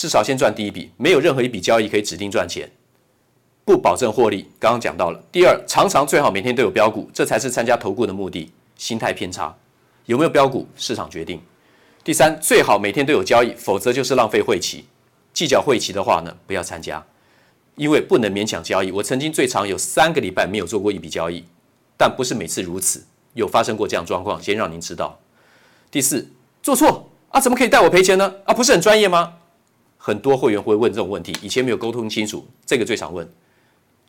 至少先赚第一笔，没有任何一笔交易可以指定赚钱，不保证获利。刚刚讲到了。第二，常常最好每天都有标股，这才是参加投顾的目的。心态偏差，有没有标股，市场决定。第三，最好每天都有交易，否则就是浪费会期。计较会期的话呢，不要参加，因为不能勉强交易。我曾经最长有三个礼拜没有做过一笔交易，但不是每次如此，有发生过这样状况，先让您知道。第四，做错啊，怎么可以带我赔钱呢？啊，不是很专业吗？很多会员会问这种问题，以前没有沟通清楚，这个最常问。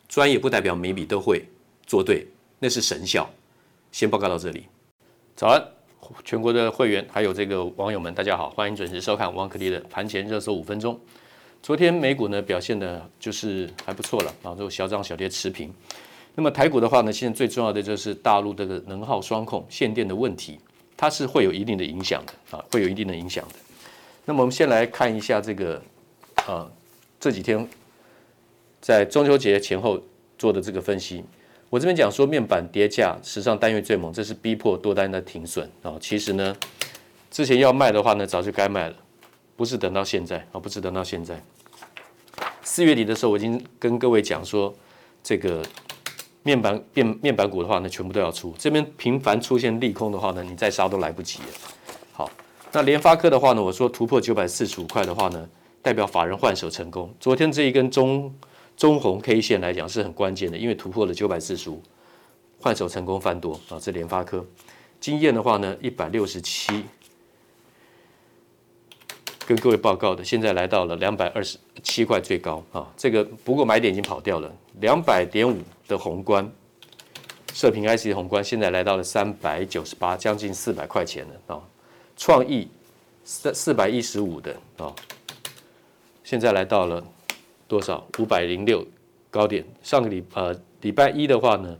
专业不代表每笔都会做对，那是神效。先报告到这里。早安。全国的会员还有这个网友们，大家好，欢迎准时收看王可立的盘前热搜五分钟。昨天美股呢表现的就是还不错了啊，就小涨小跌持平。那么台股的话呢，现在最重要的就是大陆这个能耗双控限电的问题，它是会有一定的影响的啊，会有一定的影响的。那么我们先来看一下这个啊这几天在中秋节前后做的这个分析。我这边讲说，面板跌价史上单月最猛，这是逼迫多单的停损啊。其实呢，之前要卖的话呢，早就该卖了，不是等到现在啊，不是等到现在。四月底的时候，我已经跟各位讲说，这个面板面面板股的话呢，全部都要出。这边频繁出现利空的话呢，你再杀都来不及了。那联发科的话呢，我说突破九百四十五块的话呢，代表法人换手成功。昨天这一根中。中红 K 线来讲是很关键的，因为突破了九百四十五，换手成功翻多啊！这联发科，晶焱的话呢，一百六十七，跟各位报告的，现在来到了两百二十七块最高啊！这个不过买点已经跑掉了，两百点五的宏观，射频 IC 的宏观现在来到了三百九十八，将近四百块钱了啊！创意四四百一十五的啊，现在来到了。多少？五百零六高点。上个礼呃礼拜一的话呢，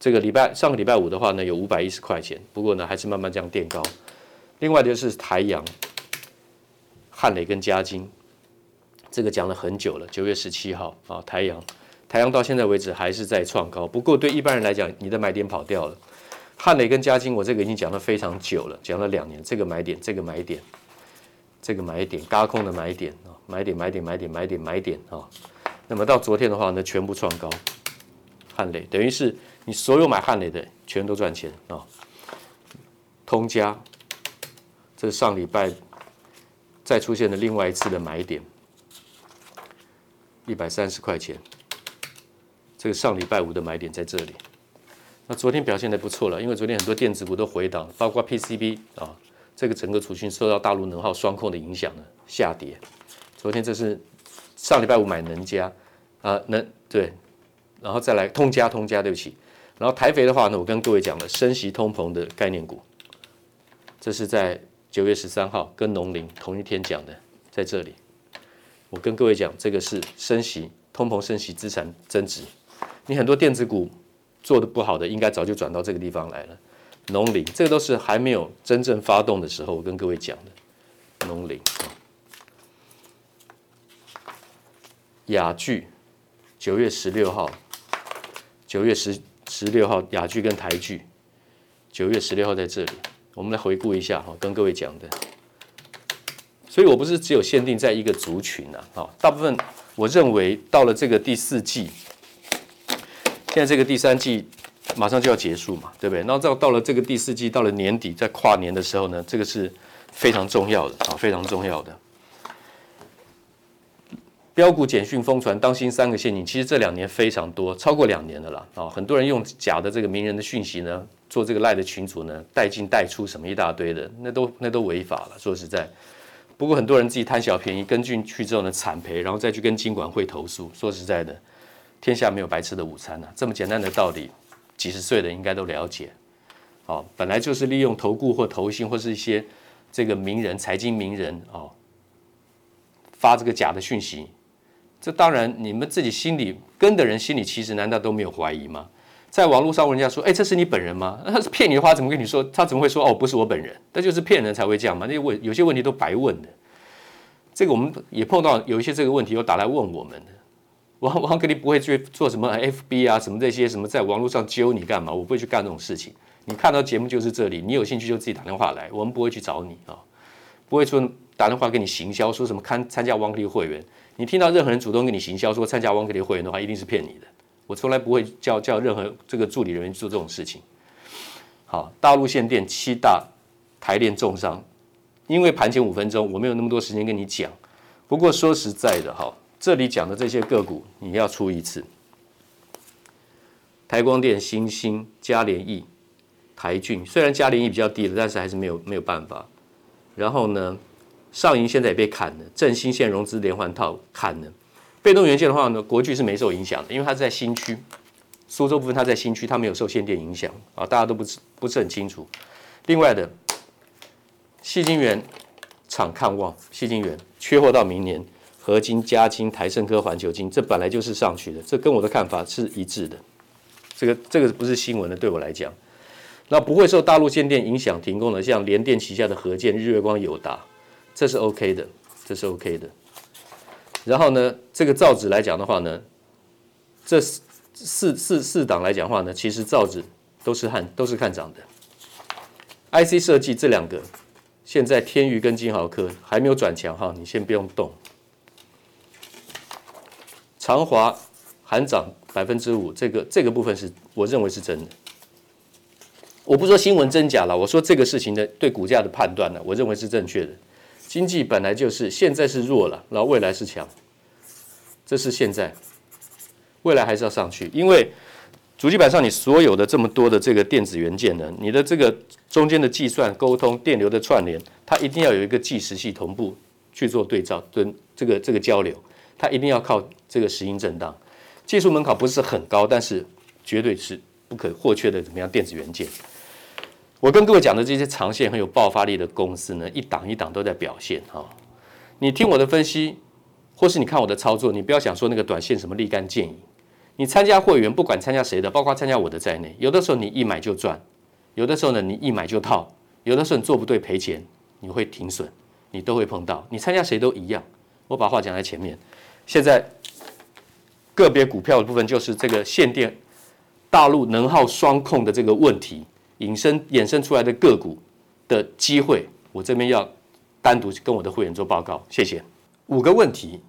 这个礼拜上个礼拜五的话呢，有五百一十块钱。不过呢，还是慢慢这样垫高。另外就是台阳、汉磊跟嘉金，这个讲了很久了。九月十七号啊，台阳，台阳到现在为止还是在创高。不过对一般人来讲，你的买点跑掉了。汉磊跟嘉金，我这个已经讲了非常久了，讲了两年。这个买点，这个买点。这个买点，轧空的买点啊，买点买点买点买点买点啊。那么到昨天的话呢，全部创高，汉磊等于是你所有买汉磊的全都赚钱啊。通家，这上礼拜再出现了另外一次的买点，一百三十块钱。这个上礼拜五的买点在这里，那昨天表现得不错了，因为昨天很多电子股都回档，包括 PCB 啊，这个整个族群受到大陆能耗双控的影响呢，下跌。昨天这是上礼拜五买能嘉啊，能对，然后再来通家通家，对不起。然后台肥的话呢，我跟各位讲了，升息通膨的概念股，这是在九月十三号跟农林同一天讲的，在这里，我跟各位讲，这个是升息通膨升息资产增值，你很多电子股。做的不好的，应该早就转到这个地方来了。农林，这个都是还没有真正发动的时候，我跟各位讲的。农林，亚聚，九月十六号，九月十十六号，雅聚跟台聚，九月十六号在这里，我们来回顾一下哈，跟各位讲的。所以我不是只有限定在一个族群啊，大部分我认为到了这个第四季。现在这个第三季马上就要结束嘛，对不对？然后到到了这个第四季，到了年底，在跨年的时候呢，这个是非常重要的啊，非常重要的。标股简讯疯传，当心三个陷阱。其实这两年非常多，超过两年了啦啊！很多人用假的这个名人的讯息呢，做这个赖的群组呢，带进带出什么一大堆的，那都那都违法了。说实在，不过很多人自己贪小便宜，跟进去之后呢，惨赔，然后再去跟金管会投诉。说实在的。天下没有白吃的午餐呐、这么简单的道理，几十岁的应该都了解。哦，本来就是利用投顾或投信或是一些这个名人、财经名人哦，发这个假的讯息。这当然你们自己心里跟的人心里其实难道都没有怀疑吗？在网络上问人家说：“哎，这是你本人吗？”那他是骗你的话，怎么跟你说？他怎么会说：“哦，不是我本人？”那就是骗人才会这样嘛。那些问有些问题都白问的。这个我们也碰到有一些这个问题，有打来问我们的。王 王格力不会去做什么 FB 啊，什么这些什么在网络上揪你干嘛？我不会去干这种事情。你看到节目就是这里，你有兴趣就自己打电话来，我们不会去找你啊，不会说打电话给你行销，说什么看参加王格力会员。你听到任何人主动跟你行销说参加王格力会员的话，一定是骗你的。我从来不会叫叫任何这个助理人员做这种事情。好，大陆限电七大台电重伤，因为盘前五分钟我没有那么多时间跟你讲。不过说实在的哈。这里讲的这些个股，你要出一次。台光电、新兴、嘉联益、台郡，虽然嘉联益比较低了，但是还是没有没有办法。然后呢，上银现在也被砍了，正新线融资连环套砍了。被动元件的话呢，国巨是没受影响的，因为它是在新区，苏州部分它在新区，它没有受限电影响啊，大家都不是不是很清楚。另外的，矽晶圆厂看旺，矽晶圆缺货到明年。合金、嘉晶、台胜科、环球金，这本来就是上去的，这跟我的看法是一致的。这个这个不是新闻的，对我来讲，那不会受大陆限电影响停工的，像联电旗下的合建、日月光、友达，这是 OK 的，这是 OK 的。然后呢，这个造纸来讲的话呢，这四四四四档来讲的话呢，其实造纸都是看都是看涨的。IC 设计这两个，现在天钰跟金豪科还没有转强哈，你先不用动。长华还涨百分之五，这个这个部分是我认为是真的。我不说新闻真假了，我说这个事情的对股价的判断呢，我认为是正确的。经济本来就是现在是弱了，然后未来是强，这是现在，未来还是要上去。因为主机板上你所有的这么多的这个电子元件呢，你的这个中间的计算、沟通、电流的串联，它一定要有一个计时器同步去做对照跟这个这个交流。它一定要靠这个时音震荡，技术门槛不是很高，但是绝对是不可或缺的。怎么样？电子元件，我跟各位讲的这些长线很有爆发力的公司呢，一档一档都在表现哈。你听我的分析，或是你看我的操作，你不要想说那个短线什么立竿见影。你参加会员，不管参加谁的，包括参加我的在内，有的时候你一买就赚，有的时候呢你一买就套，有的时候你做不对赔钱，你会停损，你都会碰到。你参加谁都一样。我把话讲在前面。现在个别股票的部分，就是这个限电、大陆能耗双控的这个问题引申衍生出来的个股的机会，我这边要单独跟我的会员做报告。谢谢。五个问题，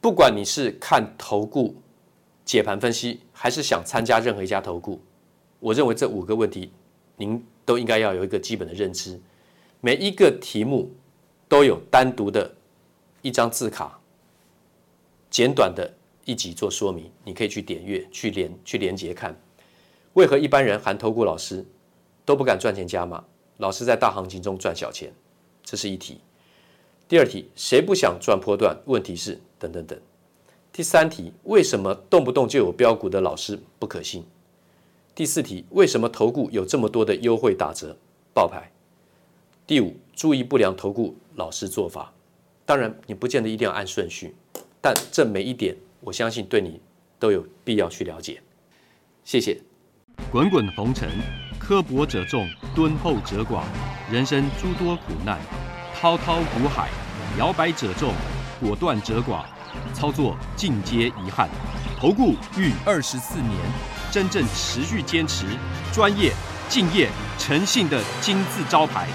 不管你是看投顾解盘分析，还是想参加任何一家投顾，我认为这五个问题您都应该要有一个基本的认知。每一个题目都有单独的一张字卡。简短的一集做说明，你可以去点阅、去连、去连接看。为何一般人含投顾老师都不敢赚钱加码？老师在大行情中赚小钱，这是一题。第二题，谁不想赚波段？问题是等等等。第三题，为什么动不动就有标股的老师不可信？第四题，为什么投顾有这么多的优惠打折爆牌？第五，注意不良投顾老师做法。当然，你不见得一定要按顺序，但这每一点，我相信对你都有必要去了解。谢谢。滚滚红尘，刻薄者众，敦厚者寡；人生诸多苦难，滔滔苦海，摇摆者众，果断者寡。操作尽皆遗憾。投顾逾二十四年，真正持续坚持、专业、敬业、诚信的金字招牌。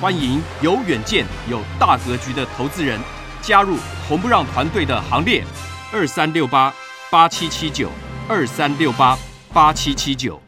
欢迎有远见、有大格局的投资人加入红不让团队的行列。二三六八八七七九，二三六八八七七九。